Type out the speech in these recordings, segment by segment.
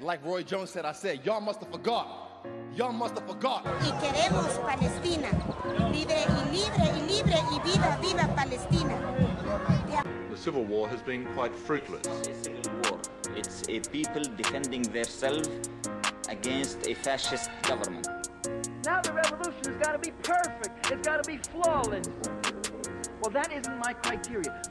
Like Roy Jones said, I said, y'all must have forgot. Y'all must have forgot. y queremos Palestina, libre y libre y libre y viva, viva Palestina. The civil war has been quite fruitless. a civil war. It's a people defending themselves against a fascist government. Now the revolution has got to be perfect. It's got to be flawless. Well, that isn't my criteria.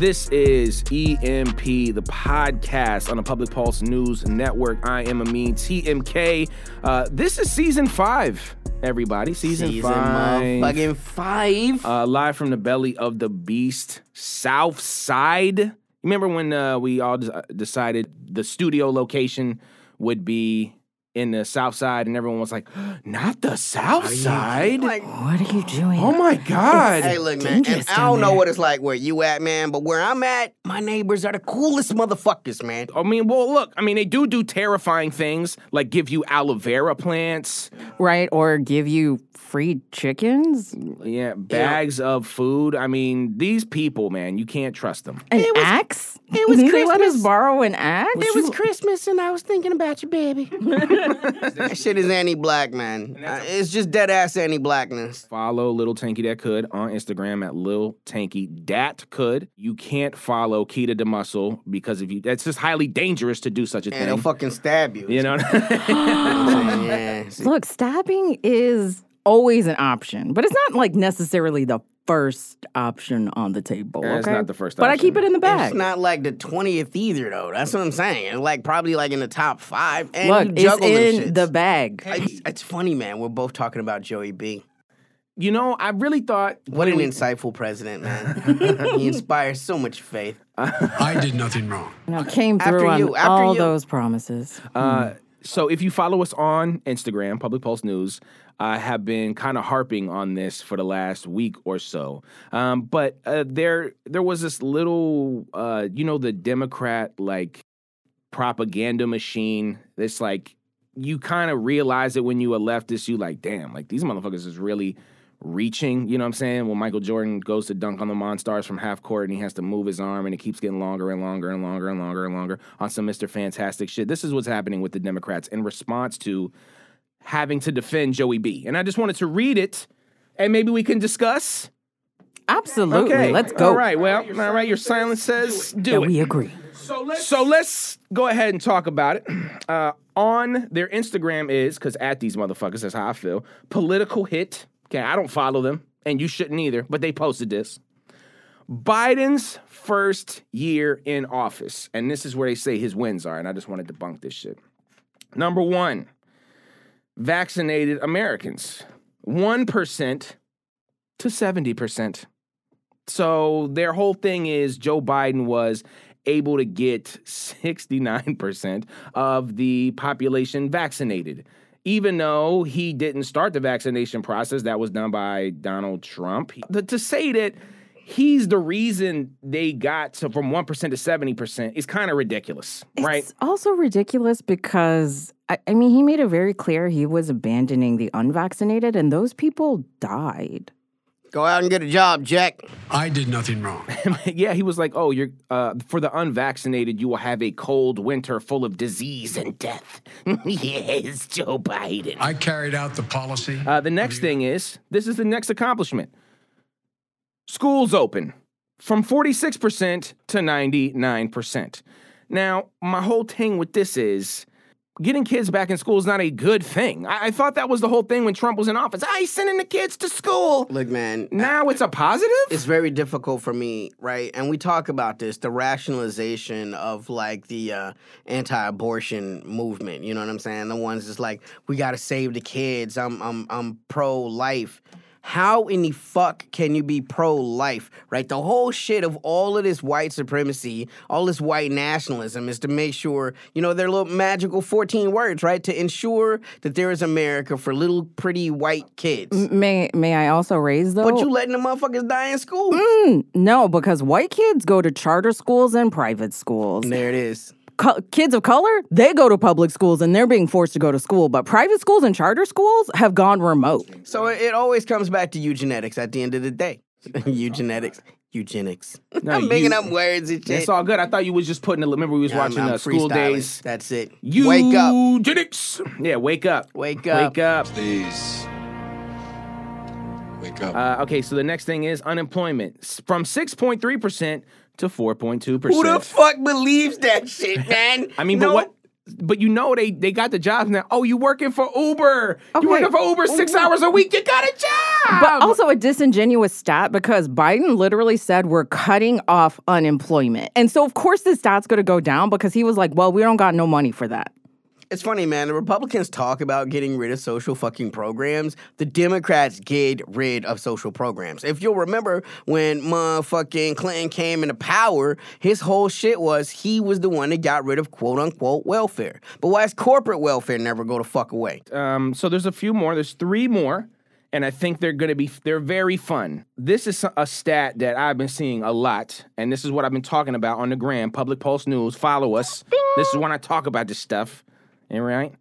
This is EMP, the podcast on the Public Pulse News Network. I am Amin TMK. Uh, this is season five, everybody. Season, Season five. motherfucking five. Uh, live from the belly of the beast, South Side. Remember when uh, we all des- decided the studio location would be in the South Side, and everyone was like, "Not the South Side." Like, What are you doing? oh my God! hey, look, man. And I don't know there. what it's like where you at, man, but where I'm at, my neighbors are the coolest motherfuckers, man. I mean, well, look. I mean, they do do terrifying things like give you aloe vera plants, right? Or give you free chickens? yeah, bags of food. I mean, these people, man, you can't trust them. An axe? it was They let us Christmas. borrow an axe? It was Christmas and I was thinking about you, baby. that shit is anti-black, man. Uh, it's just dead ass anti-blackness. Follow Little Tanky That Could on Instagram at Lil Tanky Dat Could. You can't follow Keita the Muscle because if you, that's just highly dangerous to do such a thing. And they'll fucking stab you. You know, yeah. Look, stabbing is always an option, but it's not like necessarily the first option on the table. Yeah, it's okay? not the first But I option. keep it in the bag. It's not like the twentieth either, though. That's what I'm saying. It's like probably like in the top five. And Look, you it's juggle them in shits. the bag. It's, it's funny, man. We're both talking about Joey B. you know, I really thought What an insightful president, man. he inspires so much faith. I did nothing wrong. You know, came After through on you, after all you. those promises. Uh, so if you follow us on Instagram, Public Pulse News, I have been kind of harping on this for the last week or so. Um, but uh, there, there was this little, uh, you know, the Democrat like propaganda machine. It's like you kind of realize it when you a leftist. You like, damn, like these motherfuckers is really reaching. You know what I'm saying? When Michael Jordan goes to dunk on the Monstars from half court and he has to move his arm and it keeps getting longer and longer and longer and longer and longer on some Mr. Fantastic shit. This is what's happening with the Democrats in response to having to defend Joey B. And I just wanted to read it and maybe we can discuss. Absolutely. Okay. Let's go. All right. Well, all right. Your silence says do Yeah, it. we agree. So let's go ahead and talk about it. Uh, on their Instagram is because at these motherfuckers, that's how I feel. Political hit. Okay, I don't follow them, and you shouldn't either. But they posted this. Biden's first year in office, and this is where they say his wins are. And I just want to debunk this shit. Number one, vaccinated Americans, one percent to seventy percent. So their whole thing is Joe Biden was able to get 69% of the population vaccinated. Even though he didn't start the vaccination process, that was done by Donald Trump. The- to say that he's the reason they got to, from 1% to 70% is kind of ridiculous, right? It's also ridiculous because I, I mean he made it very clear he was abandoning the unvaccinated and those people died. Go out and get a job, Jack. I did nothing wrong. yeah, he was like, "Oh, you're uh, for the unvaccinated, you will have a cold winter full of disease and death." yes, Joe Biden. I carried out the policy. Uh, the next thing is this is the next accomplishment. Schools open from 46% to 99%. Now, my whole thing with this is getting kids back in school is not a good thing. I, I thought that was the whole thing when Trump was in office. Ah, he's sending the kids to school. Look, man. Now it's a positive? it's very difficult for me, right? And we talk about this, the rationalization of like the uh, anti-abortion movement. You know what I'm saying? The ones that's like, we got to save the kids. I'm, I'm, I'm pro-life. How in the fuck can you be pro-life, right? The whole shit of all of this white supremacy, all this white nationalism is to make sure, you know, their little magical 14 words, right? To ensure that there is America for little pretty white kids. May may I also raise though? But you letting the motherfuckers die in school. Mm, no, because white kids go to charter schools and private schools. There it is. Co- kids of color, they go to public schools and they're being forced to go to school. But private schools and charter schools have gone remote. So it it always comes back to eugenetics at the end of the day. eugenetics. Eugenics. No, I'm making you- up words and shit. It's all good. I thought you was just putting. The, remember we was I'm- watching I'm uh, School. Days. That's it. You Wake up. Eugenics. Yeah, wake up. Wake up. Wake up. Please. Wake up. Uh, okay, so the next thing is unemployment from 6.3% to 4.2%. Who the fuck believes that shit, man? I mean, No. but what? But you know they they got the jobs now. Oh, you working for Uber? Okay. You working for Uber six hours a week? You got a job. But also a disingenuous stat because Biden literally said we're cutting off unemployment. And so of course the stat's gonna go down because he was like, Well, we don't got no money for that. It's funny, man. The Republicans talk about getting rid of social fucking programs. The Democrats get rid of social programs. If you'll remember when motherfucking Clinton came into power, his whole shit was he was the one that got rid of quote unquote welfare. But why is corporate welfare never go to fuck away? Um, so there's a few more. There's three more, and I think they're gonna be they're very fun. This is a stat that I've been seeing a lot, and this is what I've been talking about on the gram, Public Pulse News. Follow us. This is when I talk about this stuff. And right,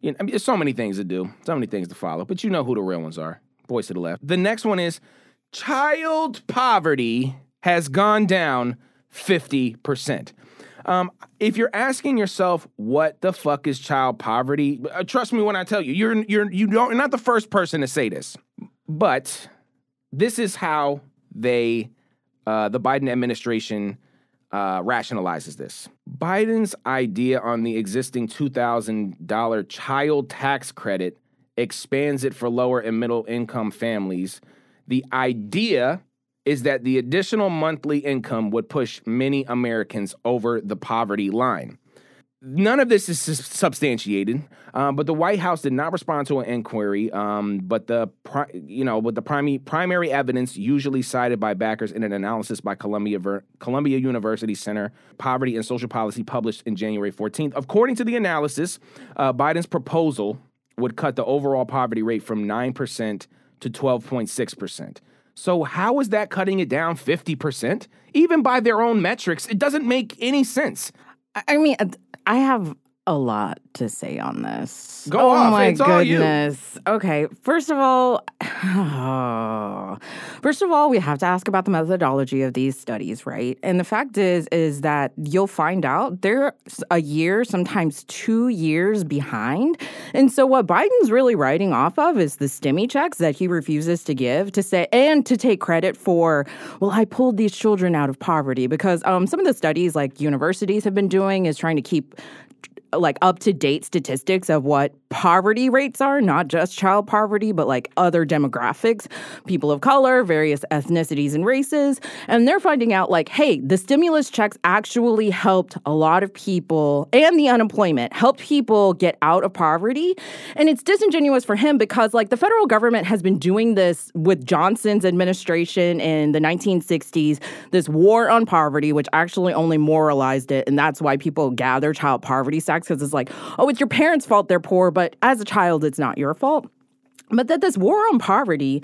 you know, I mean, there's so many things to do, so many things to follow, but you know who the real ones are. Boys to the left. The next one is child poverty has gone down 50%. Um, if you're asking yourself what the fuck is child poverty, uh, trust me when I tell you, you're you're you don't you're not the first person to say this, but this is how they, uh, the Biden administration, uh, rationalizes this. Biden's idea on the existing two thousand dollar child tax credit expands it for lower and middle income families. The idea is that the additional monthly income would push many Americans over the poverty line. None of this is substantiated, um, but the White House did not respond to an inquiry. Um, but the pri- you know, with the primary primary evidence usually cited by backers in an analysis by Columbia Ver- Columbia University Center Poverty and Social Policy published in January 14th. According to the analysis, uh, Biden's proposal would cut the overall poverty rate from nine percent to 12.6 percent. So how is that cutting it down 50%? Even by their own metrics, it doesn't make any sense. I- I mean, uh, I have a lot to say on this. Go oh off. my It's goodness. Okay, first of all, first of all, we have to ask about the methodology of these studies, right? And the fact is, is that you'll find out they're a year, sometimes two years behind. And so, what Biden's really writing off of is the stimmy checks that he refuses to give to say and to take credit for. Well, I pulled these children out of poverty because um, some of the studies like universities have been doing is trying to keep like up to date statistics of what poverty rates are, not just child poverty, but like other demographics, people of color, various ethnicities and races. And they're finding out like, hey, the stimulus checks actually helped a lot of people and the unemployment helped people get out of poverty. And it's disingenuous for him because like the federal government has been doing this with Johnson's administration in the 1960s, this war on poverty, which actually only moralized it. And that's why people gather child poverty because it's like, oh, it's your parents' fault they're poor, but as a child, it's not your fault. But that this war on poverty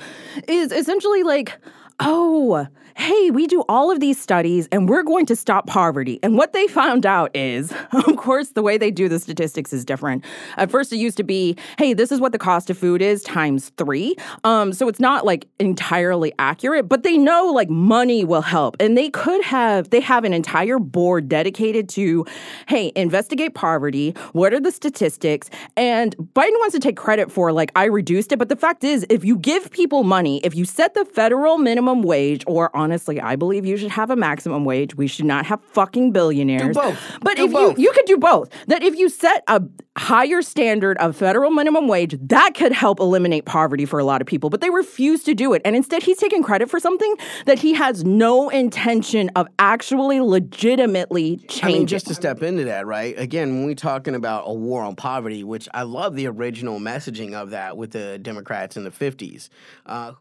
is essentially like, oh, hey, we do all of these studies and we're going to stop poverty. And what they found out is, of course, the way they do the statistics is different. At first, it used to be, hey, this is what the cost of food is times three. Um, so it's not like entirely accurate, but they know like money will help. And they could have, they have an entire board dedicated to, hey, investigate poverty. What are the statistics? And Biden wants to take credit for like, I reduced it. But the fact is, if you give people money, if you set the federal minimum wage, or honestly, I believe you should have a maximum wage. We should not have fucking billionaires. Do both. But Do if both. you you could do both. That if you set a higher standard of federal minimum wage, that could help eliminate poverty for a lot of people. But they refuse to do it. And instead he's taking credit for something that he has no intention of actually legitimately changing. I mean, just to step into that, right? Again, when we're talking about a war on poverty, which I love the original messaging of that with the Democrats in the 50s. Uh,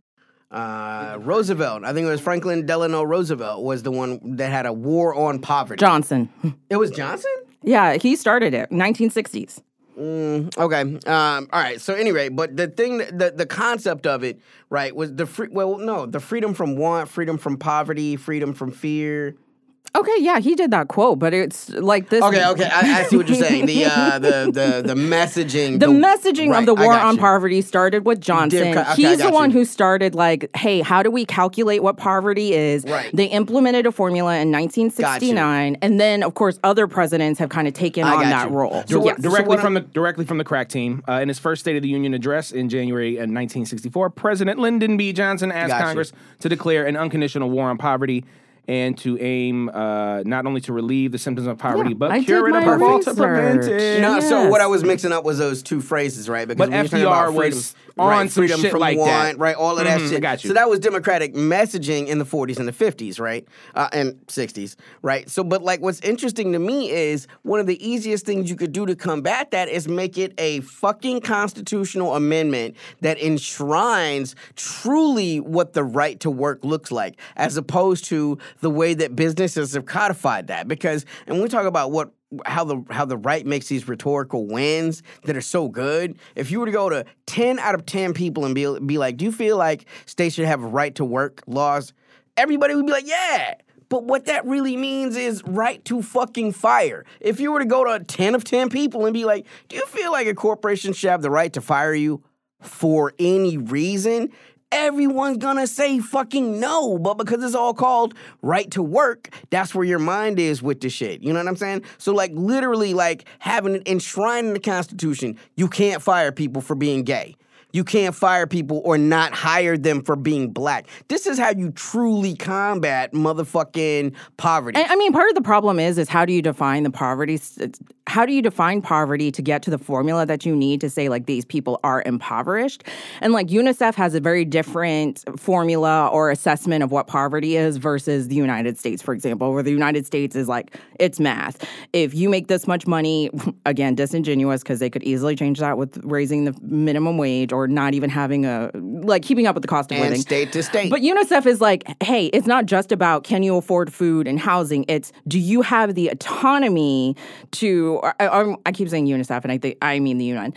uh, Roosevelt, I think it was Franklin Delano Roosevelt, was the one that had a war on poverty. Johnson. It was Johnson? Yeah, he started it, 1960s. Mm, okay. Um, all right. So anyway, but the thing, the the concept of it, right, was the free. Well, no, the freedom from want, freedom from poverty, freedom from fear. Okay, yeah, he did that quote, but it's like this. Okay, okay, I, I see what you're saying. The uh, the the the messaging. The messaging right, of the war on you. poverty started with Johnson. co- okay, He's the one you. who started like, hey, how do we calculate what poverty is? Right. They implemented a formula in 1969, and then of course other presidents have kind of taken I on that you. role. So Dir- directly what from the directly from the crack team uh, in his first State of the Union address in January uh, 1964, President Lyndon B. Johnson asked Got you. Congress to declare an unconditional war on poverty and to aim uh, not only to relieve the symptoms of poverty Yeah, but I cure it my above all to research. prevent it. No, so what I was mixing up was those two phrases, right? Because But when you're about FDR freedom, was on right, some freedom shit from like want, that. right? All of that Mhm, I shit. got you. So that was Democratic messaging in the 40s and the 50s, right? Uh, and 60s, right? So, but like, what's interesting to me is one of the easiest things you could do to combat that is make it a fucking constitutional amendment that enshrines truly what the right to work looks like, as opposed to the way that businesses have codified that. Because, and we talk about what how the how the right makes these rhetorical wins that are so good. If you were to go to ten out of ten people and be be like, "Do you feel like states should have right to work laws?" Everybody would be like, "Yeah." But what that really means is right to fucking fire. If you were to go to 10 of 10 people and be like, do you feel like a corporation should have the right to fire you for any reason? Everyone's gonna say fucking no, but because it's all called right to work, that's where your mind is with the shit. You know what I'm saying? So, like, literally, like having it enshrined in the Constitution, you can't fire people for being gay. You can't fire people or not hire them for being black. This is how you truly combat motherfucking poverty. And, I mean, part of the problem is is how do you define the poverty? How do you define poverty to get to the formula that you need to say like these people are impoverished? And like UNICEF has a very different formula or assessment of what poverty is versus the United States, for example, where the United States is like it's math. If you make this much money, again, disingenuous because they could easily change that with raising the minimum wage or not even having a like keeping up with the cost of and living. state to state. But UNICEF is like, hey, it's not just about can you afford food and housing. It's do you have the autonomy to? Or, or, I keep saying UNICEF, and I think I mean the UN.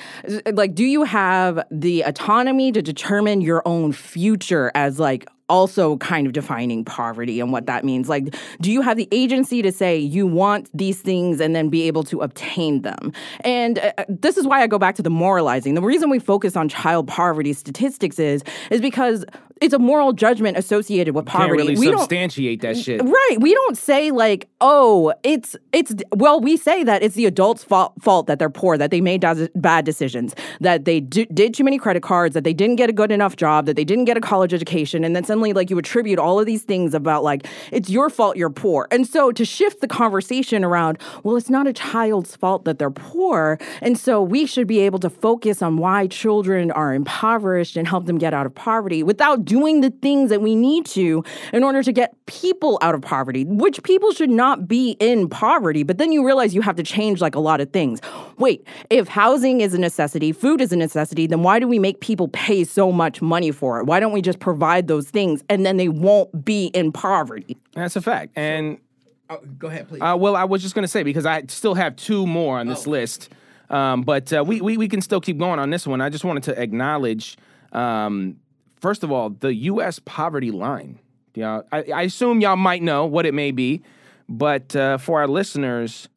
Like, do you have the autonomy to determine your own future as like also kind of defining poverty and what that means. Like, do you have the agency to say you want these things and then be able to obtain them? And uh, this is why I go back to the moralizing. The reason we focus on child poverty statistics is is because it's a moral judgment associated with poverty. really we don't substantiate that shit. Right. We don't say like, oh, it's it's well, we say that it's the adult's fault, fault that they're poor, that they made does- bad decisions, that they d- did too many credit cards, that they didn't get a good enough job, that they didn't get a college education, and then suddenly like you attribute all of these things about like it's your fault you're poor. And so to shift the conversation around, well, it's not a child's fault that they're poor, and so we should be able to focus on why children are impoverished and help them get out of poverty without doing the things that we need to in order to get people out of poverty, which people should not be in poverty. But then you realize you have to change like a lot of things. Wait, if housing is a necessity, food is a necessity, then why do we make people pay so much money for it? Why don't we just provide those things and then they won't be in poverty? That's a fact. And Oh, go ahead, please. Uh, well, I was just going to say because I still have two more on this list, um, but uh, we, we we can still keep going on this one. I just wanted to acknowledge, um, first of all, the U.S. poverty line. Know, I, I assume y'all might know what it may be, but uh, for our listeners,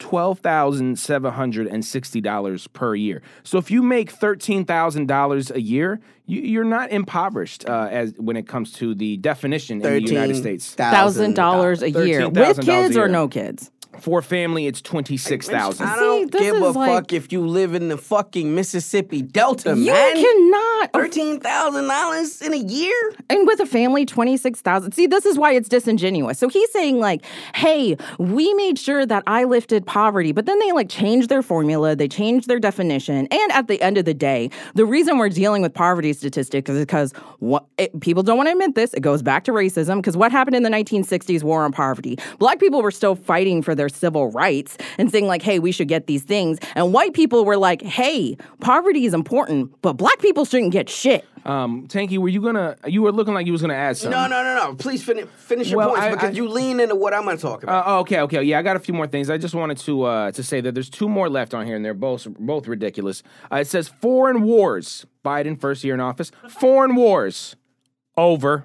twelve thousand seven hundred and sixty dollars per year. So if you make thirteen thousand dollars a year, you, you're not impoverished uh, as when it comes to the definition in the United States. Thousand dollars a year with $13,000 a kids or no kids? For family, it's twenty six thousand. I don't this give a like- fuck if you live in the fucking Mississippi Delta, You man. cannot Thirteen thousand dollars in a year. And with a family, 26,000. See, this is why it's disingenuous. So he's saying, like, hey, we made sure that I lifted poverty, but then they like changed their formula, they changed their definition. And at the end of the day, the reason we're dealing with poverty statistics is because what, it, people don't want to admit this. It goes back to racism. Because what happened in the 1960s war on poverty? Black people were still fighting for their civil rights and saying, like, hey, we should get these things. And white people were like, hey, poverty is important, but black people shouldn't get shit. Um, Tanky, were you gonna? You were looking like you was gonna add something. No, no, no, no. Please finish finish your Well, points I- because I- you lean into what I'm gonna talk about. Uh, oh, okay, okay, yeah, I got a few more things. I just wanted to uh, to say that there's two more left on here, and they're both both ridiculous. Uh, it says foreign wars. Biden first year in office. Foreign wars over.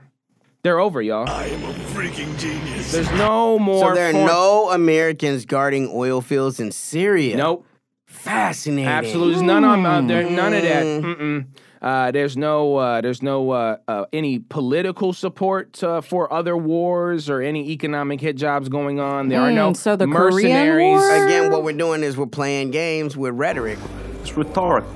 They're over, y'all. I am a freaking genius. There's no more. So there are foreign- no Americans guarding oil fields in Syria. Nope. Fascinating. Absolutely, there's none on uh, there, none of that. Mm. Mm-mm. Uh, there's no, uh, there's no uh, uh, any political support uh, for other wars or any economic hit jobs going on. There are no Mm, so the Korean mercenaries. War? Again, what we're doing is we're playing games with rhetoric. It's rhetorical.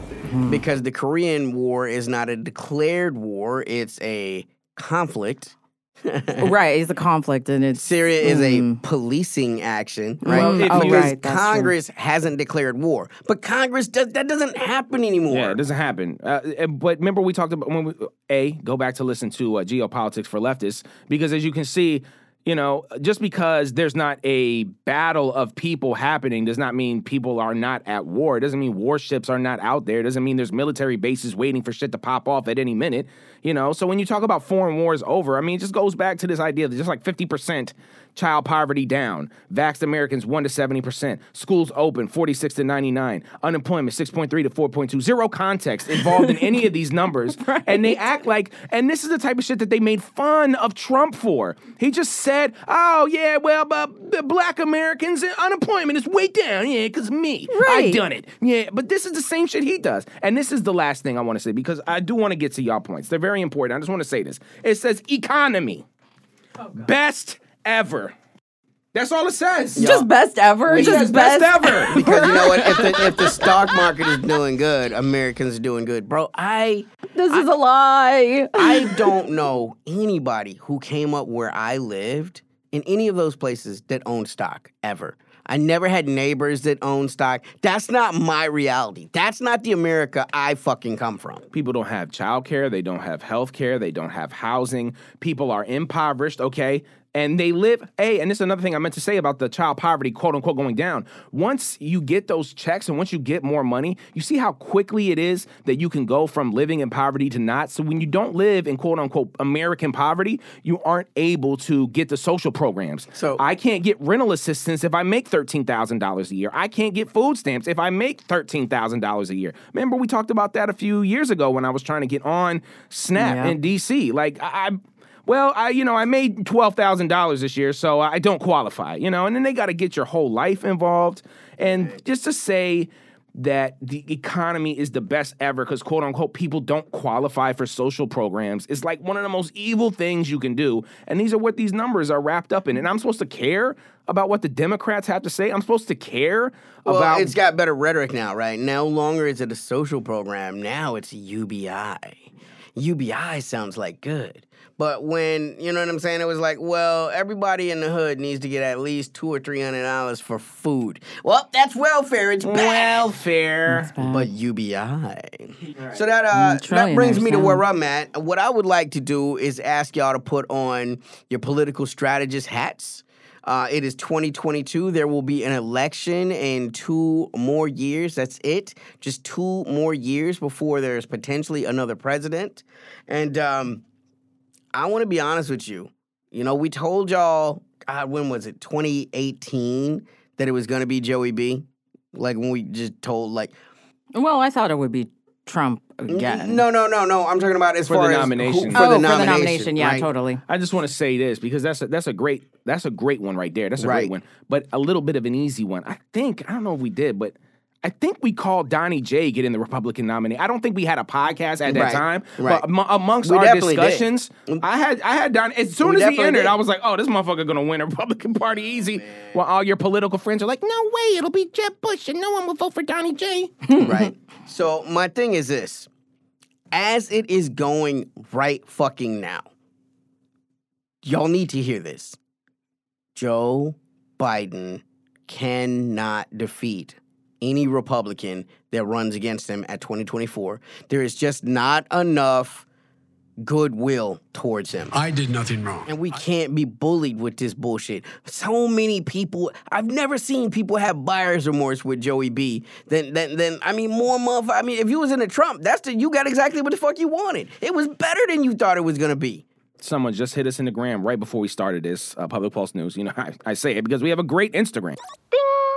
Because the Korean War is not a declared war, it's a conflict. right, it's a conflict and it's Syria is Mm. a policing action, right? Well, if oh, because right, that's true. Congress hasn't declared war. But Congress does that doesn't happen anymore. Yeah, it doesn't happen. Uh, uh, but remember, we talked about when we a go back to listen to uh, geopolitics for leftists because as you can see, you know, just because there's not a battle of people happening does not mean people are not at war. It doesn't mean warships are not out there. It doesn't mean there's military bases waiting for shit to pop off at any minute. You know, so when you talk about foreign wars over, I mean, it just goes back to this idea that just like 50% child poverty down, vaxxed Americans 1 to 70%, schools open 46 to 99, unemployment 6.3 to 4.2, zero context involved in any of these numbers. And they act like, and this is the type of shit that they made fun of Trump for. He just said, oh, yeah, well, but the black Americans, uh, unemployment is way down, yeah, because me. I done it. Yeah, but this is the same shit he does. And this is the last thing I want to say because I do want to get to y'all points. They're very important. I just want to say this. It says economy. Oh, best ever. That's all it says. just best ever. It just says best ever. Because you know what? If the, if the stock market is doing good, Americans are doing good. Bro, I This is a lie. I don't know anybody who came up where I lived in any of those places that owned stock ever. I never had neighbors that owned stock. That's not my reality. That's not the America I fucking come from. People don't have childcare, they don't have health care, they don't have housing. People are impoverished, okay? And they live, hey, and this is another thing I meant to say about the child poverty, quote unquote, going down. Once you get those checks and once you get more money, you see how quickly it is that you can go from living in poverty to not. So when you don't live in quote unquote American poverty, you aren't able to get the social programs. So- I can't get rental assistance if I make $13,000 a year. I can't get food stamps if I make $13,000 a year. Remember, we talked about that a few years ago when I was trying to get on SNAP Yeah. in DC. Like, I. I well, I you know I made twelve thousand dollars this year, so I don't qualify. You know, and then they got to get your whole life involved, and just to say that the economy is the best ever because quote unquote people don't qualify for social programs is like one of the most evil things you can do, and these are what these numbers are wrapped up in. And I'm supposed to care about what the Democrats have to say. I'm supposed to care Well, about it's got better rhetoric now, right? No longer is it a social program. Now it's UBI. UBI sounds like good. But when, you know what I'm saying, it was like, well, everybody in the hood needs to get at least two or three hundred dollars for food. Well, that's welfare. It's bad. welfare. But UBI. So that uh, that brings me to where I'm at. What I would like to do is ask y'all to put on your political strategist hats. Uh, it is 2022. There will be an election in two more years. That's it. Just two more years before there's potentially another president. And um, I want to be honest with you. You know, we told y'all, God, when was it? 2018 that it was going to be Joey B. Like when we just told, like, Well, I thought it would be Trump again. no, no, no, no. I'm talking about as For far the as who- nomination. for, oh, the for nomination, the nomination. Yeah, right? totally. I just want to say this because that's a, that's a great that's a great one right there. That's a Right. great one, but a little bit of an easy one. I think I don't know if we did, but I think we called Donnie J getting the Republican nominee. I don't think we had a podcast at that Right. time, Right. but am- amongst We our definitely did. discussions, mm. I had I had Donnie. As soon We as he entered, did. I was like, "Oh, this motherfucker gonna win a Republican Party easy." While all your political friends are like, "No way, it'll be Jeb Bush, and no one will vote for Donnie J." right. So my thing is this: as it is going right fucking now, y'all need to hear this. Joe Biden cannot defeat any Republican that runs against him at 2024. There is just not enough goodwill towards him. I did nothing wrong. And we can't be bullied with this bullshit. So many people, I've never seen people have buyer's remorse with Joey B. Then, then, then, I mean, more motherfucker. I mean, if you was in a Trump, that's the, you got exactly what the fuck you wanted. It was better than you thought it was gonna be. Someone just hit us in the gram right before we started this uh, Public Pulse News. You know, I, I say it because we have a great Instagram.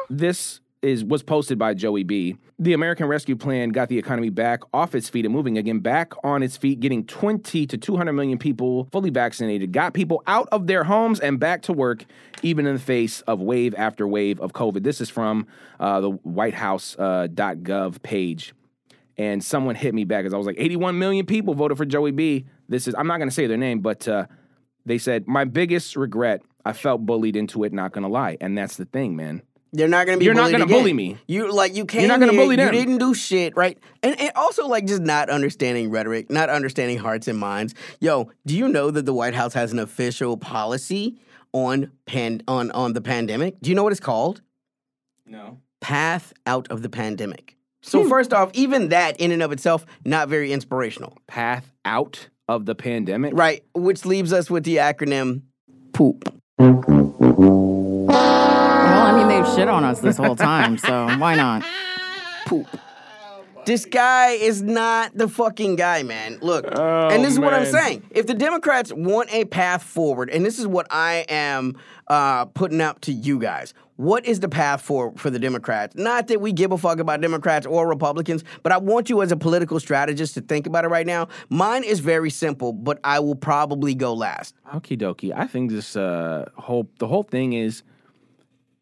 This is was posted by Joey B. The American Rescue Plan got the economy back off its feet and moving again, back on its feet, getting 20 to 200 million people fully vaccinated, got people out of their homes and back to work, even in the face of wave after wave of COVID. This is from uh, the WhiteHouse.gov uh, page. And someone hit me back as I was like, 81 million people voted for Joey B. This is, I'm not going to say their name, but uh, they said, my biggest regret, I felt bullied into it, not going to lie. And that's the thing, man. They're not gonna be. You're not gonna again. bully me. You like you came. not gonna here, bully them. You didn't do shit, right? And, and also like just not understanding rhetoric, not understanding hearts and minds. Yo, do you know that the White House has an official policy on pan on on the pandemic? Do you know what it's called? No. Path out of the pandemic. So Hmm. first off, even that in and of itself not very inspirational, Path out of the pandemic. right? Which leaves us with the acronym poop. Shit on us this whole time, so why not? poop. This guy is not the fucking guy, man. Look, Oh, and this is what I'm man. saying. If the Democrats want a path forward, and this is what I am uh, putting out to you guys, what is the path forward for the Democrats? Not that we give a fuck about Democrats or Republicans, but I want you as a political strategist to think about it right now. Mine is very simple, but I will probably go last. Okie dokie. I think this uh, whole the whole thing is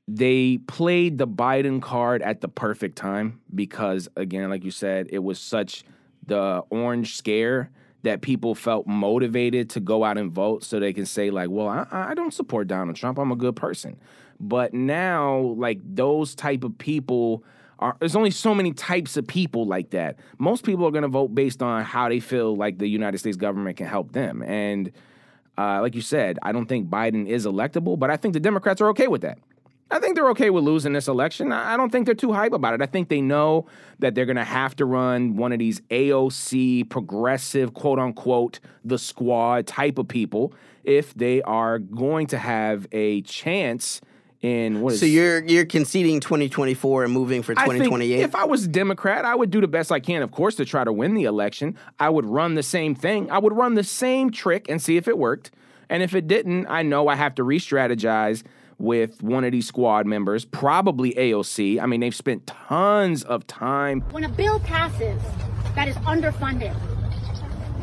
they played the Biden card at the perfect time because again, like you said, it was such the orange scare that people felt motivated to go out and vote so they can say like, well, I, I don't support Donald Trump. I'm a good person. But now, like those type of people are there's only so many types of people like that. Most people are gonna vote based on how they feel like the United States government can help them. And uh, like you said, I don't think Biden is electable, but I think the Democrats are okay with that. I think they're okay with losing this election. I don't think they're too hype about it. I think they know that they're going to have to run one of these AOC progressive, quote unquote, the squad type of people if they are going to have a chance in what is So you're you're conceding 2024 and moving for I think 2028. if I was Democrat, I would do the best I can, of course, to try to win the election. I would run the same thing. I would run the same trick and see if it worked. And if it didn't, I know I have to re-strategize with one of these squad members, probably AOC. I mean, they've spent tons of time. When a bill passes that is underfunded,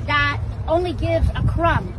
that only gives a crumb,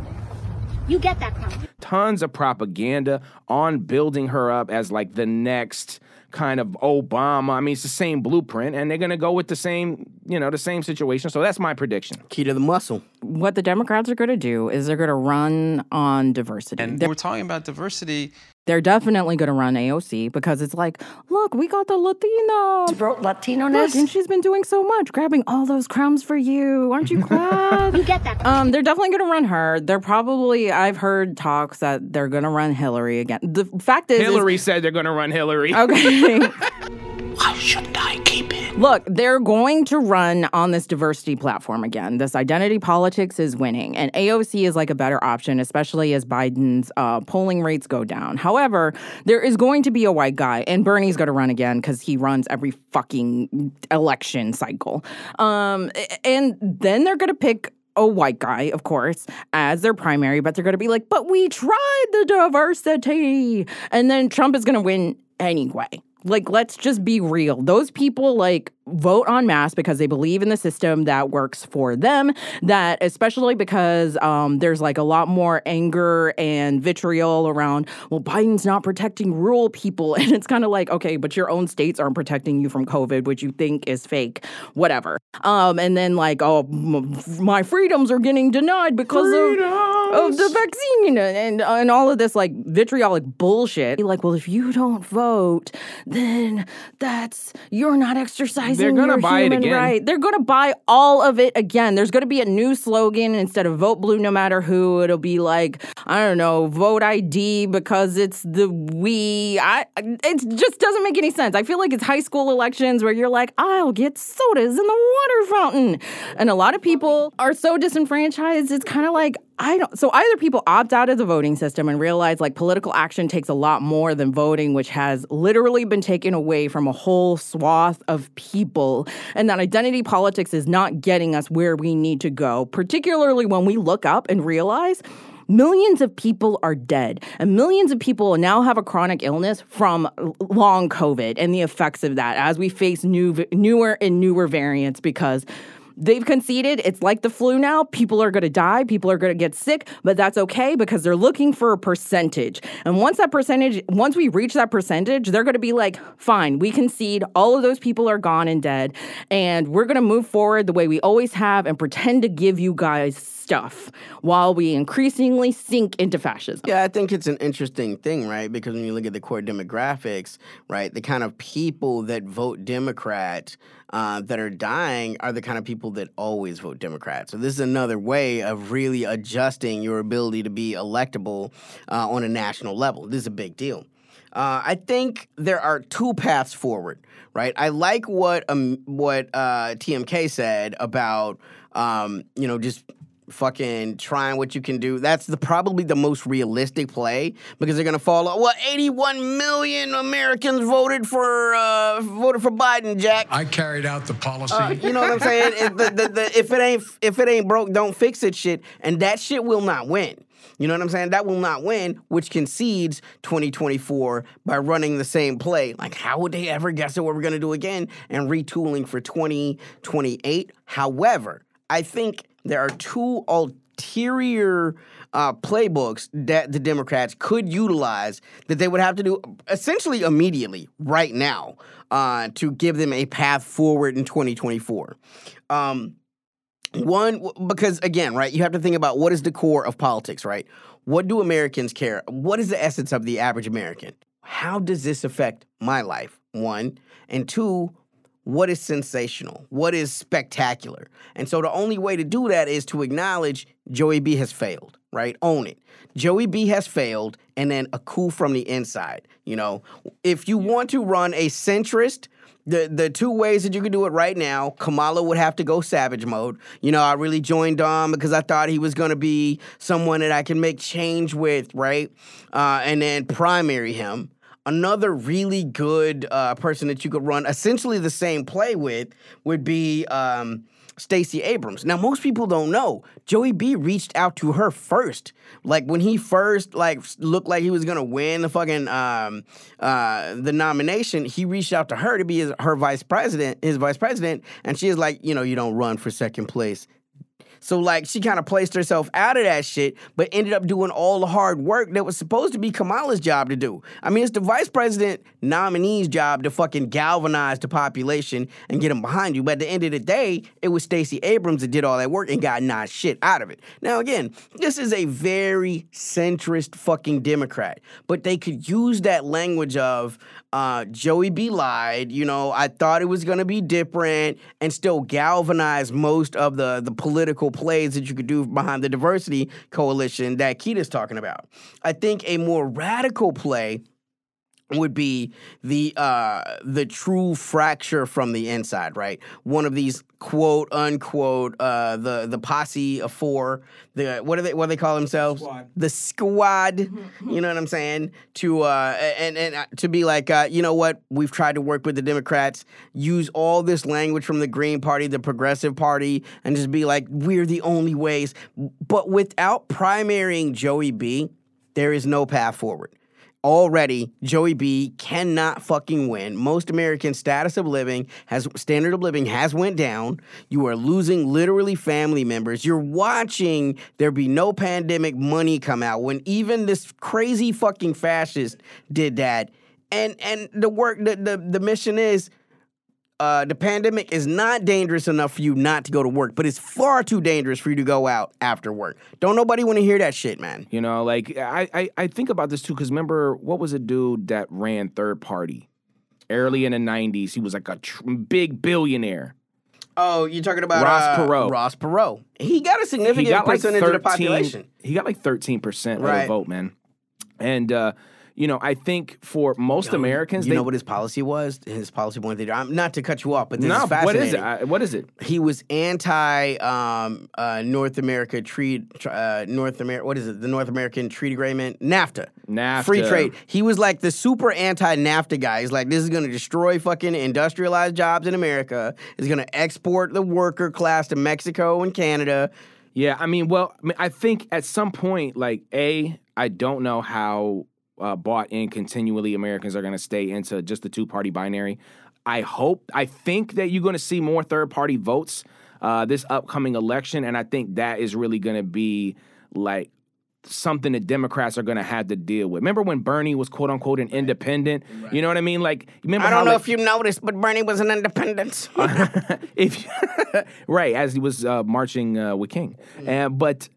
you get that crumb. tons of propaganda on building her up as like the next kind of Obama. I mean, it's the same blueprint, and they're gonna go with the same, you know, the same situation. So that's my prediction. Keita the muscle. What the Democrats are going to do is they're going to run on diversity. And They're- we're talking about diversity. They're definitely going to run AOC because it's like, look, we got the Latina. Bro, Latino Look, and she's been doing so much, grabbing all those crumbs for you. Aren't you glad? You get that um, they're definitely going to run her. They're probably. I've heard talks that they're going to run Hillary again. The fact is, is- Hillary said they're gonna run Hillary. okay. Why shouldn't I keep it? Look, they're going to run on this diversity platform again. This identity politics is winning, and AOC is like a better option, especially as Biden's uh, polling rates go down. However, there is going to be a white guy, and Bernie's going to run again because he runs every fucking election cycle. Um, and then they're going to pick a white guy, of course, as their primary, but they're going to be like, but we tried the diversity. And then Trump is going to win anyway. Like, let's just be real. Those people, like, vote en masse because they believe in the system that works for them. That, especially because um, there's like a lot more anger and vitriol around, well, Biden's not protecting rural people. And it's kind of like, okay, but your own states aren't protecting you from COVID, which you think is fake, whatever. Um, and then, like, oh, m- my freedoms are getting denied because of, of the vaccine and, and all of this, like, vitriolic bullshit. Like, well, if you don't vote, then that's, you're not exercising They're gonna buy it again. right. They're going to buy all of it again. There's going to be a new slogan instead of vote blue no matter who. It'll be like, I don't know, vote ID because it's the we. I it just doesn't make any sense. I feel like it's high school elections where you're like, I'll get sodas in the water fountain. And a lot of people are so disenfranchised. It's kind of like I don't. So either people opt out of the voting system and realize like political action takes a lot more than voting, which has literally been taken away from a whole swath of people, and that identity politics is not getting us where we need to go. Particularly when we look up and realize millions of people are dead, and millions of people now have a chronic illness from long COVID and the effects of that as we face new, newer and newer variants because They've conceded it's like the flu now. People are going to die. People are going to get sick, but that's okay because they're looking for a percentage. And once that percentage, once we reach that percentage, they're going to be like, fine, we concede. All of those people are gone and dead. And we're going to move forward the way we always have and pretend to give you guys stuff while we increasingly sink into fascism. Yeah, I think it's an interesting thing, right? Because when you look at the core demographics, right, the kind of people that vote Democrat uh, that are dying are the kind of people that always vote Democrat. So this is another way of really adjusting your ability to be electable uh, on a national level. This is a big deal. Uh, I think there are two paths forward, right? I like what um, what uh, TMK said about um, you know just fucking trying what you can do. That's the probably the most realistic play because they're gonna fall. Well, 81 million Americans voted for uh, voted for Biden, Jack. I carried out the policy. Uh, you know what I'm saying? if, the, the, the, if it ain't if it ain't broke, don't fix it. Shit, and that shit will not win. You know what I'm saying? That will not win, which concedes 2024 by running the same play. Like, how would they ever guess at what we're gonna do again and retooling for 2028? However, I think there are two ulterior uh, playbooks that the Democrats could utilize that they would have to do essentially immediately, right now, uh, to give them a path forward in 2024. Um, one, because again, right, you have to think about what is the core of politics, right? What do Americans care? What is the essence of the average American? How does this affect my life? One. And two, what is sensational? What is spectacular? And so the only way to do that is to acknowledge Joey B has failed, right? Own it. Joey B has failed, and then a coup from the inside. You know, if you want to run a centrist, the the two ways that you can do it right now, Kamala would have to go savage mode. You know, I really joined Dom because I thought he was going to be someone that I can make change with, right? Uh, and then primary him. Another really good uh, person that you could run essentially the same play with would be um, Stacey Abrams. Now, most people don't know Joey B reached out to her first. Like when he first like looked like he was gonna win the fucking um, uh, the nomination, he reached out to her to be his, her vice president, his vice president, and she is like, you know, you don't run for second place. So like she kind of placed herself out of that shit, but ended up doing all the hard work that was supposed to be Kamala's job to do. I mean, it's the vice president nominee's job to fucking galvanize the population and get them behind you. But at the end of the day, it was Stacey Abrams that did all that work and got not shit out of it. Now again, this is a very centrist fucking Democrat, but they could use that language of uh, Joey B lied. You know, I thought it was going to be different, and still galvanize most of the the political plays that you could do behind the diversity coalition that Keita's talking about. I think a more radical play would be the uh the true fracture from the inside right? One of these quote unquote uh the the posse of four the what do they what do they call themselves? Squad. the squad you know what i'm saying? To uh and and uh, to be like uh you know what? We've tried to work with the democrats use all this language from the green party the progressive party and just be like we're the only ways. But without primarying joey b there is no path forward already Joey B cannot fucking win. Most American status of living has standard of living has went down. You are losing literally family members. You're watching there be no pandemic money come out when even this crazy fucking fascist did that. And and the work the the, the mission is uh, the pandemic is not dangerous enough for you not to go to work, but it's far too dangerous for you to go out after work. Don't nobody want to hear that shit, man. You know, like I, I, I think about this too because remember what was a dude that ran third party early in the '90s? He was like a tr- big billionaire. Oh, you're talking about Ross uh, Perot. Ross Perot. He got a significant got like percentage 13, of the population. He got like 13 percent of the vote, man. And uh, you know, I think for most Yo, Americans, you they, know what his policy was? His policy point. I'm not to cut you off, but this no, is what is it? I, what is it? He was anti um, uh, North America treat uh, North America. What is it? The North American Treaty Agreement, NAFTA. NAFTA. Free trade. He was like the super anti NAFTA guy. He's like, this is going to destroy fucking industrialized jobs in America. It's going to export the worker class to Mexico and Canada. Yeah, I mean, well, I, mean, I think at some point, like, A, I don't know how uh, bought in continually Americans are going to stay into just the two party binary. I hope, I think that you're going to see more third party votes uh, this upcoming election. And I think that is really going to be like something that Democrats are going to have to deal with. Remember when Bernie was quote unquote an independent? You know what I mean? Like, remember I don't know like, if you noticed, but Bernie was an independent. if right as he was uh, marching uh, with King, and but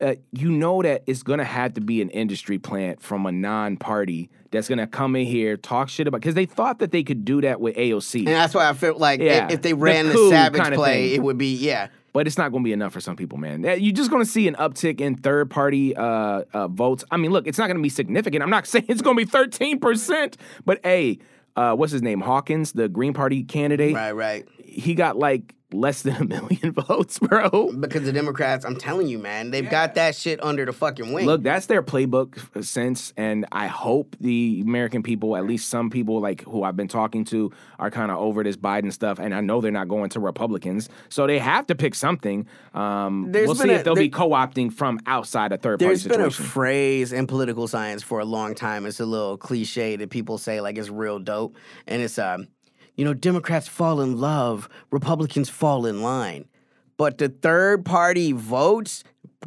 uh, you know that it's gonna have to be an industry plant from a non-party that's gonna come in here talk shit about because they thought that they could do that with AOC, and that's why I felt like Yeah. if they ran the, coup Savage play, thing. it would be yeah. but it's not gonna be enough for some people, man. You're just gonna see an uptick in third-party uh, uh, votes. I mean, look, it's not gonna be significant. I'm not saying it's gonna be 13 percent, but hey, uh, what's his name? Hawkins, the Green Party candidate. Right, right. He got like less than a million votes, bro. Because the Democrats, I'm telling you, man, they've got that shit under the fucking wing. Look, that's their playbook uh, since, and I hope the American people, at least some people like who I've been talking to, are kind of over this Biden stuff, and I know they're not going to Republicans, so they have to pick something. Um, There's we'll see a- if they'll there- be co-opting from outside a third party There's been a phrase in political science for a long time. It's a little cliche that people say like it's real dope, and it's um, you know, Democrats fall in love, Republicans fall in line, but the third party votes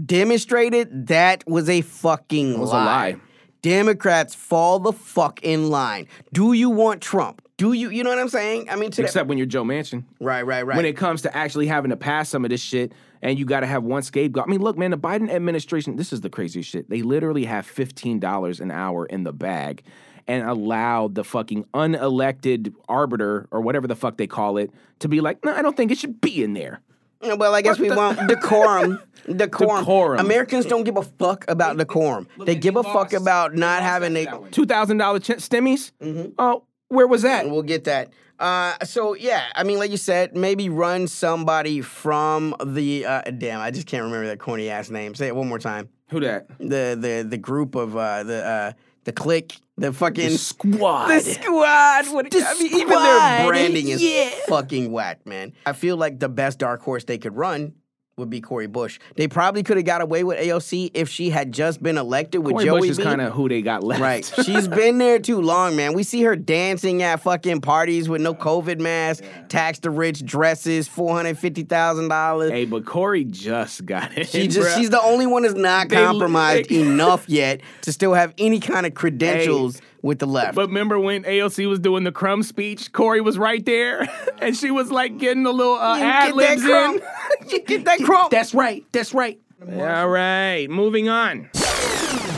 demonstrated that was a fucking was a lie. lie. Democrats fall the fuck in line. Do you want Trump? Do you? You know what I'm saying? I mean, to that- Except when you're Joe Manchin. right, right, right. When it comes to actually having to pass some of this shit, and you got to have one scapegoat. I mean, look, man, the Biden administration, this is the craziest shit. They literally have $15 an hour in the bag and allowed the fucking unelected arbiter or whatever the fuck they call it to be like, no, I don't think it should be in there. Well, I guess we the- want decorum. Decorum. Decorum. Americans don't give a fuck about decorum. They give a fuck about not having a. $2,000 ch- stimmies? Oh, where was that? We'll get that. Uh, so yeah, I mean, like you said, maybe run somebody from the. Uh, damn, I just can't remember that corny ass name. Say it one more time. Who that? The the the group of uh, the uh, the clique, the fucking The squad. The squad. What, The I mean, even their branding is yeah. fucking whack, man. I feel like the best dark horse they could run would be Cori Bush. They probably could have got away with AOC if she had just been elected with Cori Joey Bush is kind of who they got left. Right. She's been there too long, man. We see her dancing at fucking parties with no COVID mask, tax the rich dresses, four hundred fifty thousand dollars. Hey, but Cori just got it. She just she's the only one that's not They compromised enough yet to still have any kind of credentials with the left. But remember when AOC was doing the crumb speech? Cori was right there, and she was like getting a little uh, ad libs in. you get that crumb. That's right. That's right. All right, moving on.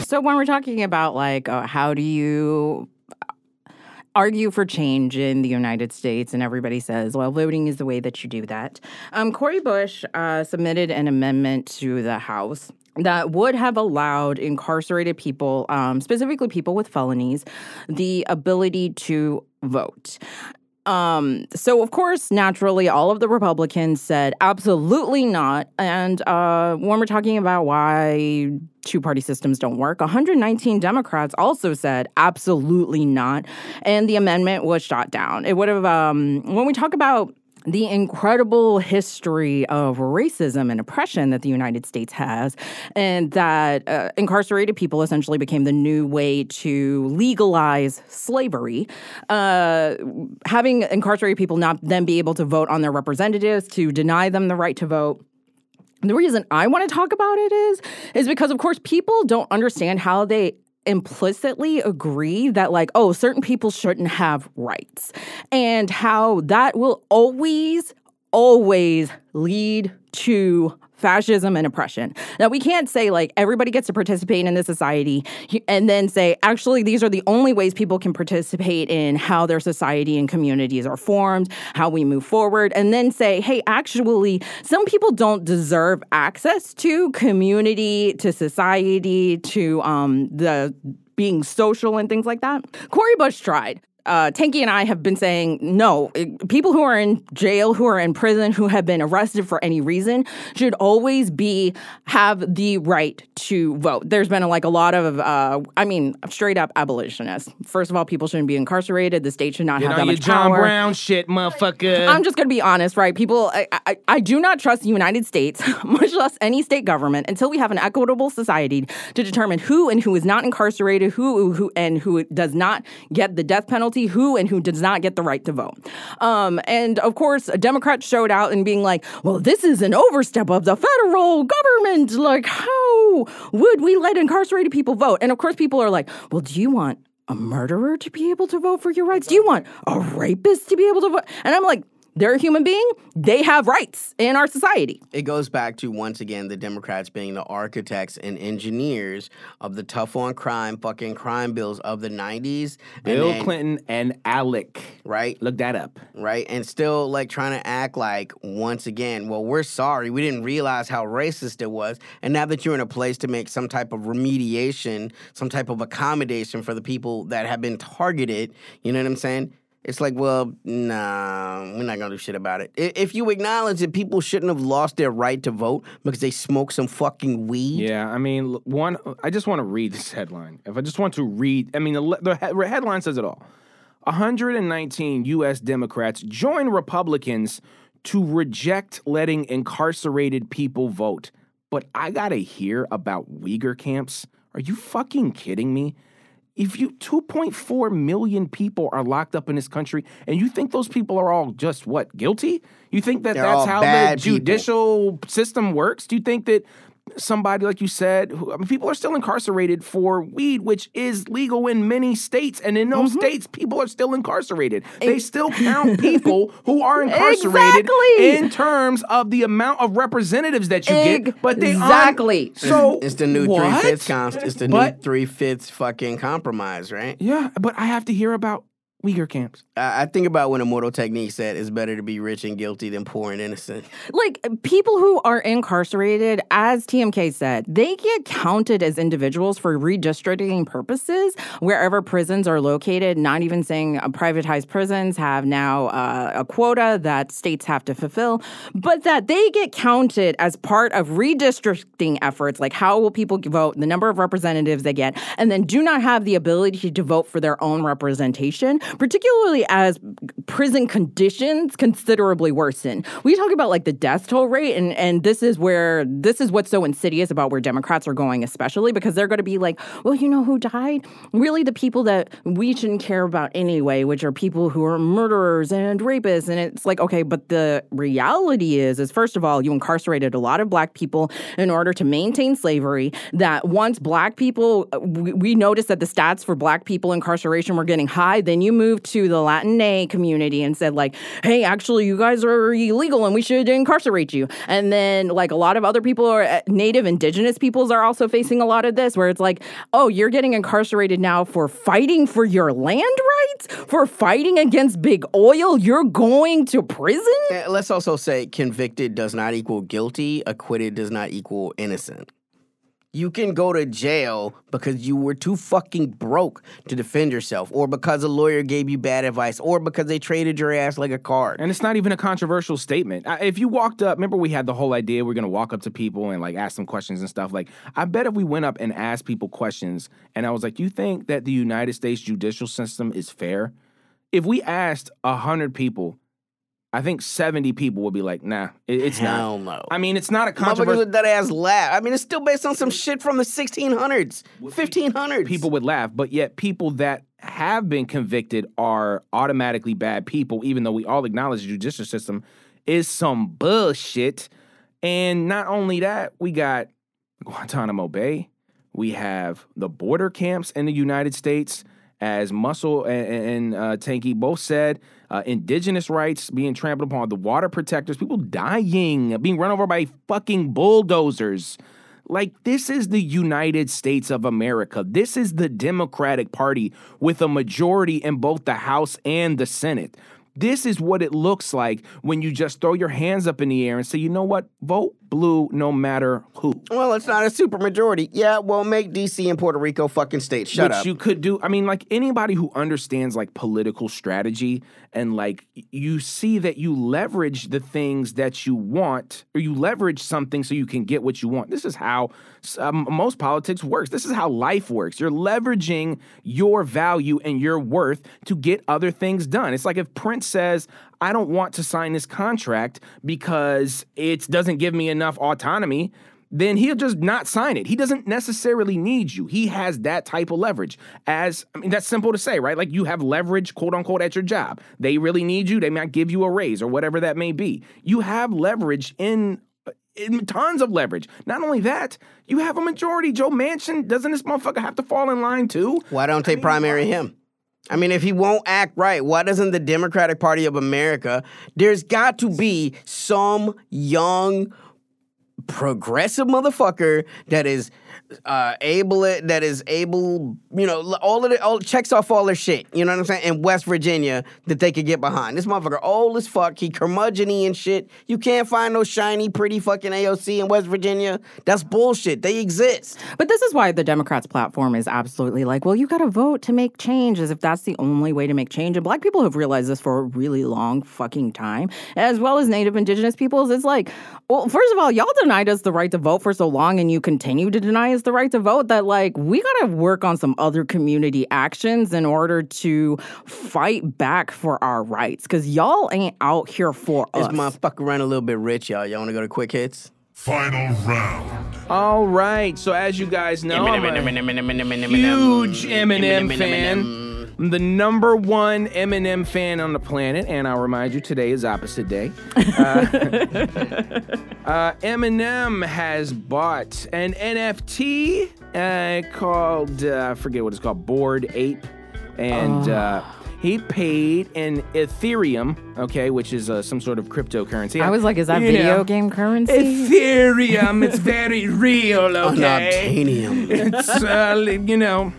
So when we're talking about like uh, how do you argue for change in the United States, and everybody says, well, voting is the way that you do that. Um, Cori Bush uh, submitted an amendment to the House that would have allowed incarcerated people, um, specifically people with felonies, the ability to vote. Um, so of course, naturally, all of the Republicans said absolutely not. And uh, when we're talking about why two-party systems don't work, 119 Democrats also said absolutely not, and the amendment was shot down. It would have. Um, when we talk about the incredible history of racism and oppression that the United States has, and that uh, incarcerated people essentially became the new way to legalize slavery. Uh, having incarcerated people not then be able to vote on their representatives, to deny them the right to vote. The reason I want to talk about it is is because of course people don't understand how they implicitly agree that like oh certain people shouldn't have rights and how that will always always lead to fascism and oppression. Now we can't say like everybody gets to participate in this society and then say actually these are the only ways people can participate in how their society and communities are formed, how we move forward and then say hey actually some people don't deserve access to community, to society, to um the being social and things like that. Cori Bush tried. Uh, Tanky and I have been saying no. it- People who are in jail, who are in prison, who have been arrested for any reason, should always be have the right to vote. There's been like a lot of, uh, I mean, straight up abolitionists. First of all, people shouldn't be incarcerated. The state should not You have that much John power. Brown shit, motherfucker. I'm just gonna be honest, right? People, I, I, I do not trust the United States, much less any state government, until we have an equitable society to determine who and who is not incarcerated, who who and who does not get the death penalty, who and who does not get the right to vote. Um, and of course, Democrats showed out and being like, "Well, this is an overstep of the federal government. Like, how would we let incarcerated people vote?" And of course, people are like, "Well, do you want?" A murderer to be able to vote for your rights? Do you want a rapist to be able to vote? And I'm like, they're a human being. They have rights in our society. It goes back to once again the Democrats being the architects and engineers of the tough on crime fucking crime bills of the 90s. and Bill then- Clinton and ALEC. Right. Look that up. Right. And still like trying to act like once again, well, we're sorry. We didn't realize how racist it was. And now that you're in a place to make some type of remediation, some type of accommodation for the people that have been targeted, you know what I'm saying? It's like, well, nah, we're not gonna do shit about it. If you acknowledge that people shouldn't have lost their right to vote because they smoked some fucking weed, Yeah, I mean, one. I just want to read this headline. If I just want to read, I mean, the, the headline says it all. 119 U.S. Democrats join Republicans to reject letting incarcerated people vote. But I gotta hear about Uyghur camps. Are you fucking kidding me? If you 2.4 million people are locked up in this country, and you think those people are all just what guilty? You think that They're that's how the bad people. judicial system works? Do you think that somebody like you said, who, I mean, people are still incarcerated for weed, which is legal in many states, and in those mm-hmm. states, people are still incarcerated. They still count people who are incarcerated Exactly. in terms of the amount of representatives that you get, but they aren't- Exactly. So it's the new what? three fifths cons- It's the But- new three fifths fucking compromise, right? Yeah, but I have to hear about Uyghur camps. I, I think about when Immortal Technique said it's better to be rich and guilty than poor and innocent. Like people who are incarcerated, as TMK said, they get counted as individuals for redistricting purposes wherever prisons are located. Not even saying uh, privatized prisons have now uh, a quota that states have to fulfill, but that they get counted as part of redistricting efforts. Like how will people vote, the number of representatives they get, and then do not have the ability to vote for their own representation, particularly as prison conditions considerably worsen. We talk about like the death toll rate, and and this is where this is what's so insidious about where Democrats are going, especially because they're going to be like, well, you know who died? Really, the people that we shouldn't care about anyway, which are people who are murderers and rapists, and it's like, okay, but the reality is, is first of all, you incarcerated a lot of black people in order to maintain slavery. That once black people, we, we noticed that the stats for black people incarceration were getting high. Then you moved to the Latinx community and said like, hey, actually, you guys are illegal and we should incarcerate you. And then like a lot of other people are uh, native indigenous peoples are also facing a lot of this, where it's like, oh, you're getting incarcerated now for fighting for your land rights, for fighting against big oil. You're going to prison. Uh, Let's also say convicted does not equal guilty, acquitted does not equal innocent. You can go to jail because you were too fucking broke to defend yourself, or because a lawyer gave you bad advice, or because they traded your ass like a card. And it's not even a controversial statement. If you walked up, remember we had the whole idea we're gonna walk up to people and like ask them questions and stuff. Like, I bet if we went up and asked people questions, and I was like, "You think that the United States judicial system is fair?" If we asked a hundred people, I think seventy people would be like, "Nah, it- it's Hell not." no. I mean, it's not a Motherfuckers controversial. with that ass laugh. I mean, it's still based on some shit from the 1600s, 1500s. people would laugh, but yet people that have been convicted are automatically bad people, even though we all acknowledge the judicial system is some bullshit. And not only that, we got Guantanamo Bay, we have the border camps in the United States, as Muscle and, and uh, Tanky both said, uh, indigenous rights being trampled upon, the water protectors, people dying, being run over by fucking bulldozers. Like, this is the United States of America. This is the Democratic Party with a majority in both the House and the Senate. This is what it looks like when you just throw your hands up in the air and say, you know what, vote blue no matter who. Well, it's not a super majority. Yeah, well, make DC and Puerto Rico fucking states. Shut Which up. you could do. I mean, like anybody who understands like political strategy and like you see that you leverage the things that you want, or you leverage something so you can get what you want. This is how um, most politics works. This is how life works. You're leveraging your value and your worth to get other things done. It's like if Prince says, I don't want to sign this contract because it doesn't give me enough autonomy then he'll just not sign it. He doesn't necessarily need you. He has that type of leverage. As I mean, that's simple to say, right? Like you have leverage, quote unquote, at your job. They really need you. They might give you a raise or whatever that may be. You have leverage in. Uh, in tons of leverage. Not only that, you have a majority. Joe Manchin, doesn't this motherfucker have to fall in line too? Why don't they primary him? I mean, if he won't act right, why doesn't the Democratic Party of America? There's got to be some young progressive motherfucker that is uh able that is able you know all of it all checks off all their shit you know what i'm saying in west virginia that they could get behind this motherfucker old as fuck he curmudgeon and shit you can't find no shiny pretty fucking aoc in west virginia that's bullshit they exist But this is why the Democrats' platform is absolutely like, well, you got to vote to make change, as if that's the only way to make change. And black people have realized this for a really long fucking time, as well as Native Indigenous peoples. It's like, well, first of all, y'all denied us the right to vote for so long, and you continue to deny us the right to vote. That like we got to work on some other community actions in order to fight back for our rights, because y'all ain't out here for this us. motherfucker run a little bit rich y'all y'all want to go to quick hits Final round. All right. So as you guys know, I'm a huge Eminem fan. I'm the number one Eminem fan on the planet, and I'll remind you today is opposite day. Uh, uh, Eminem has bought an NFT uh, called uh, I forget what it's called, Bored Ape, and uh, he paid in Ethereum, okay, which is uh, some sort of cryptocurrency. I was like, is that You video know. game currency? Ethereum. it's very real, okay? Unobtainium. it's uh, you know,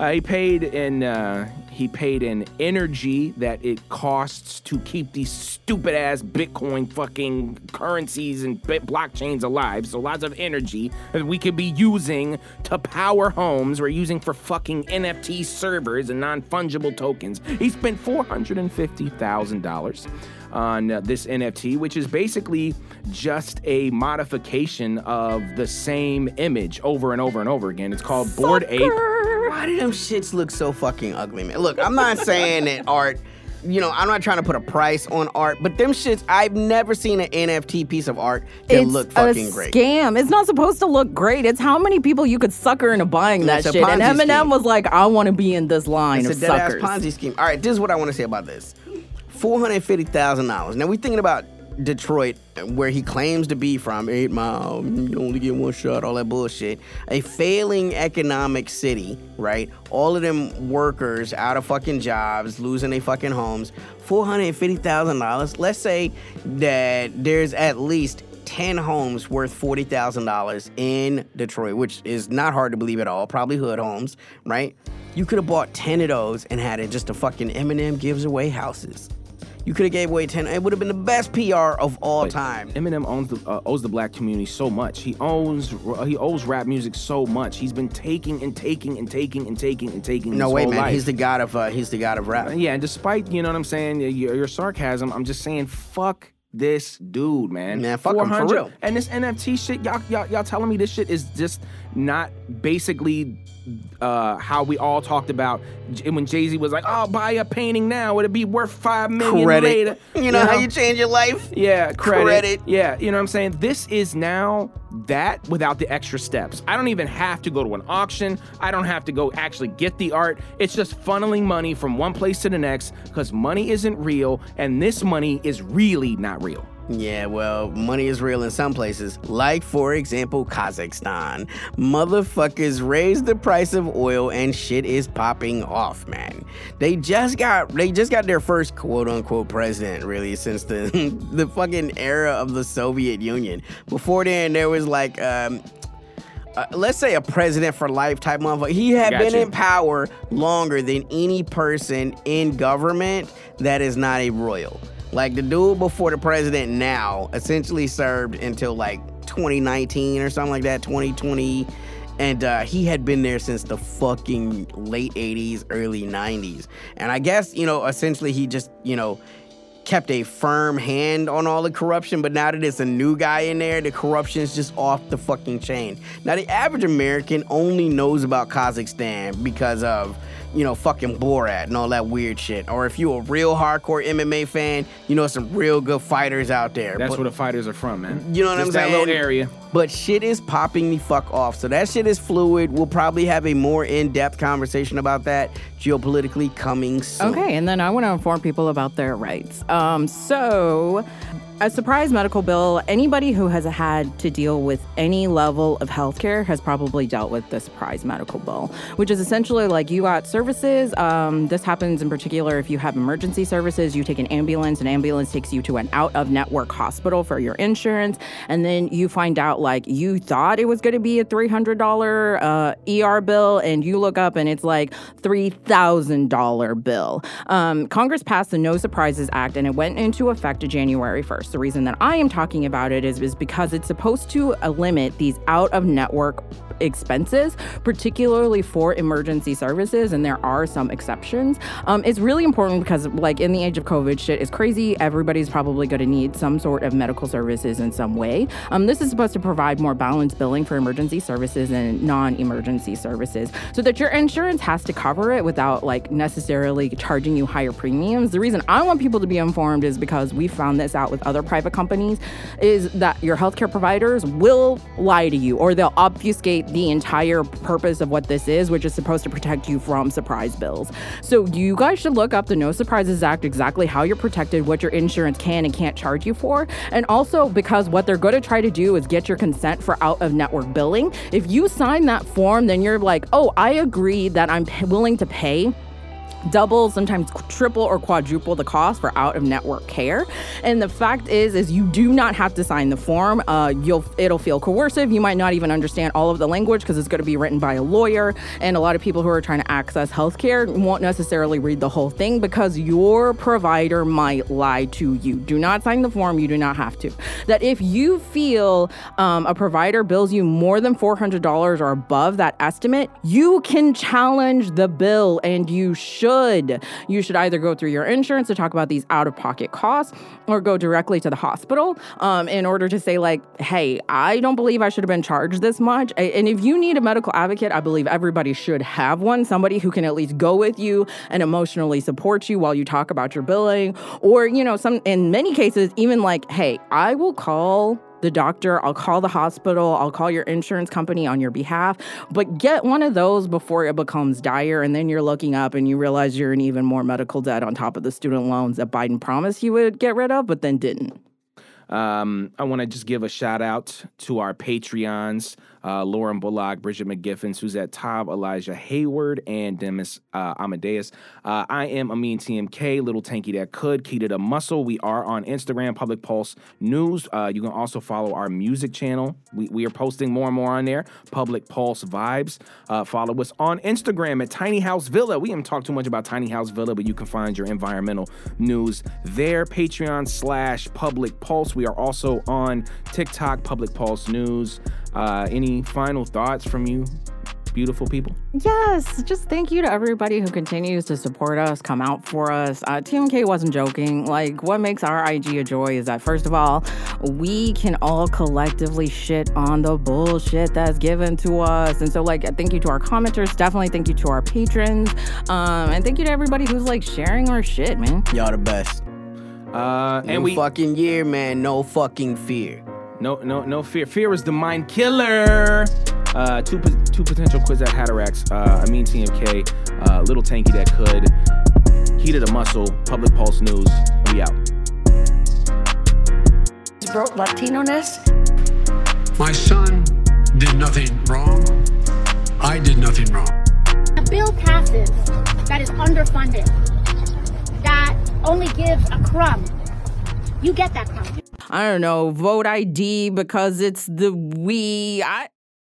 uh, he paid in uh, he paid in energy that it costs to keep these stupid ass Bitcoin fucking currencies and blockchains alive. So lots of energy that we could be using to power homes. We're using for fucking NFT servers and non fungible tokens. He spent four hundred and fifty thousand dollars on uh, this NFT, which is basically just a modification of the same image over and over and over again. It's called Bored Ape. Why do them shits look so fucking ugly, man? Look, I'm not saying that art, you know, I'm not trying to put a price on art, but them shits, I've never seen an NFT piece of art that it's look fucking a great. scam. It's not supposed to look great. It's how many people you could sucker into buying that shit. And Eminem scheme. was like, I want to be in this line It's of a dead ass suckers. Ponzi scheme. All right, this is what I want to say about this. Four hundred fifty thousand dollars. Now we're thinking about Detroit, where he claims to be from, Eight Mile. You only get one shot. All that bullshit. A failing economic city, right? All of them workers out of fucking jobs, losing their fucking homes. Four hundred fifty thousand dollars. Let's say that there's at least 10 homes worth $40,000 in Detroit, which is not hard to believe at all. Probably hood homes, right? You could have bought 10 of those and had it just a fucking Eminem gives away houses. You could have gave away 10. It would have been the best PR of all time. Eminem owns the uh, owes the black community so much. He owns he owes rap music so much. He's been taking and taking and taking and taking and taking. No, whole man. life. He's the god of uh, he's the god of rap. Yeah, and despite you know what I'm saying, your, your sarcasm, I'm just saying, fuck this dude, man. Man, fuck him, for real. And this NFT shit, y'all, y'all, y'all telling me this shit is just not basically uh, how we all talked about J- when Jay Z was like, "Oh, buy a painting now, it'll be worth five million Credit. later." You know how you change your life? Yeah, credit. Credit. Yeah, you know what I'm saying? This is now that without the extra steps. I don't even have to go to an auction. I don't have to go actually get the art. It's just funneling money from one place to the next because money isn't real and this money is really not real. Yeah, well, money is real in some places, like for example, Kazakhstan. Motherfuckers raised the price of oil and shit is popping off, man. They just got they just got their first quote unquote president really since the the fucking era of the Soviet Union. Before then there was like um uh, let's say a president for life type motherfucker. He had been in power longer than any person in government that is not a royal. Like the dude before the president now essentially served until like 2019 or something like that, 2020. And uh, he had been there since the fucking late 80s, early 90s. And I guess, you know, essentially he just, you know, kept a firm hand on all the corruption, but now that it's a new guy in there, the corruption is just off the fucking chain. Now, the average American only knows about Kazakhstan because of, you know, fucking Borat and all that weird shit. Or if you're a real hardcore MMA fan, you know some real good fighters out there. That's But- where the fighters are from, man. you know what Just I'm saying? that saying? little area. But shit is popping the fuck off. So that shit is fluid. We'll probably have a more in-depth conversation about that geopolitically coming soon. Okay, and then I want to inform people about their rights. Um, so, a surprise medical bill, anybody who has had to deal with any level of healthcare has probably dealt with the surprise medical bill, which is essentially like you got services. Um, this happens in particular if you have emergency services, you take an ambulance, an ambulance takes you to an out of network hospital for your insurance, and then you find out like you thought it was going to be a $300 uh, ER bill, and you look up and it's like $3,000 bill. Um, Congress passed the No Surprises Act and it went into effect January 1st. The reason that I am talking about it is, is because it's supposed to limit these out of network expenses, particularly for emergency services, and there are some exceptions. Um, it's really important because, like, in the age of COVID, shit is crazy. Everybody's probably going to need some sort of medical services in some way. Um, this is supposed to provide more balanced billing for emergency services and non-emergency services, so that your insurance has to cover it without like necessarily charging you higher premiums. The reason I want people to be informed is because we found this out with other private companies, is that your healthcare providers will lie to you or they'll obfuscate the entire purpose of what this is, which is supposed to protect you from surprise bills. So you guys should look up the No Surprises Act, exactly how you're protected, what your insurance can and can't charge you for. And also because what they're going to try to do is get your consent for out of network billing. If you sign that form, then you're like, oh, I agree that I'm willing to pay double sometimes triple or quadruple the cost for out of network care. And the fact is is you do not have to sign the form. Uh, you'll it'll feel coercive. You might not even understand all of the language because it's going to be written by a lawyer. And a lot of people who are trying to access healthcare won't necessarily read the whole thing because your provider might lie to you. Do not sign the form. You do not have to. That if you feel um, a provider bills you more than $400 or above that estimate you can challenge the bill and you should you should either go through your insurance to talk about these out of pocket costs or go directly to the hospital um, in order to say like hey i don't believe i should have been charged this much. And if you need a medical advocate i believe everybody should have one somebody who can at least go with you and emotionally support you while you talk about your billing or you know some in many cases even like hey i will call the doctor, I'll call the hospital, I'll call your insurance company on your behalf, but get one of those before it becomes dire. And then you're looking up and you realize you're in even more medical debt on top of the student loans that Biden promised he would get rid of, but then didn't. Um, I want to just give a shout out to our Patreons, uh, Lauren Bullock, Bridget McGiffin, Suzette Taub, Elijah Hayward, and Demis uh, Amadeus. Uh, I am Amin TMK, Little Tanky That Could, Keita the Muscle. We are on Instagram, Public Pulse News. Uh, you can also follow our music channel. We, we are posting more and more on there, Public Pulse Vibes. Uh, follow us on Instagram at Tiny House Villa. We haven't talked too much about Tiny House Villa, but you can find your environmental news there. Patreon slash Public Pulse. We are also on TikTok, Public Pulse News. Uh, any final thoughts from you, beautiful people? Yes, just thank you to everybody who continues to support us, come out for us. Uh, TMK wasn't joking. Like, what makes our IG a joy is that, first of all, we can all collectively shit on the bullshit that's given to us. And so, like, thank you to our commenters. Definitely thank you to our patrons. Um, and thank you to everybody who's, like, sharing our shit, man. Y'all the best. Uh, and New we fucking year, man. No fucking fear. no no no fear. Fear is the mind killer. Uh, two two potential quiz at Hatterax. Uh, Amin TMK, uh, little tanky that could. Heat of the muscle. Public Pulse News. We out. Broke Latino-ness. My son did nothing wrong. I did nothing wrong. A bill passes that is underfunded, that only gives a crumb. You get that crumb. I don't know, vote ID because it's the we. I.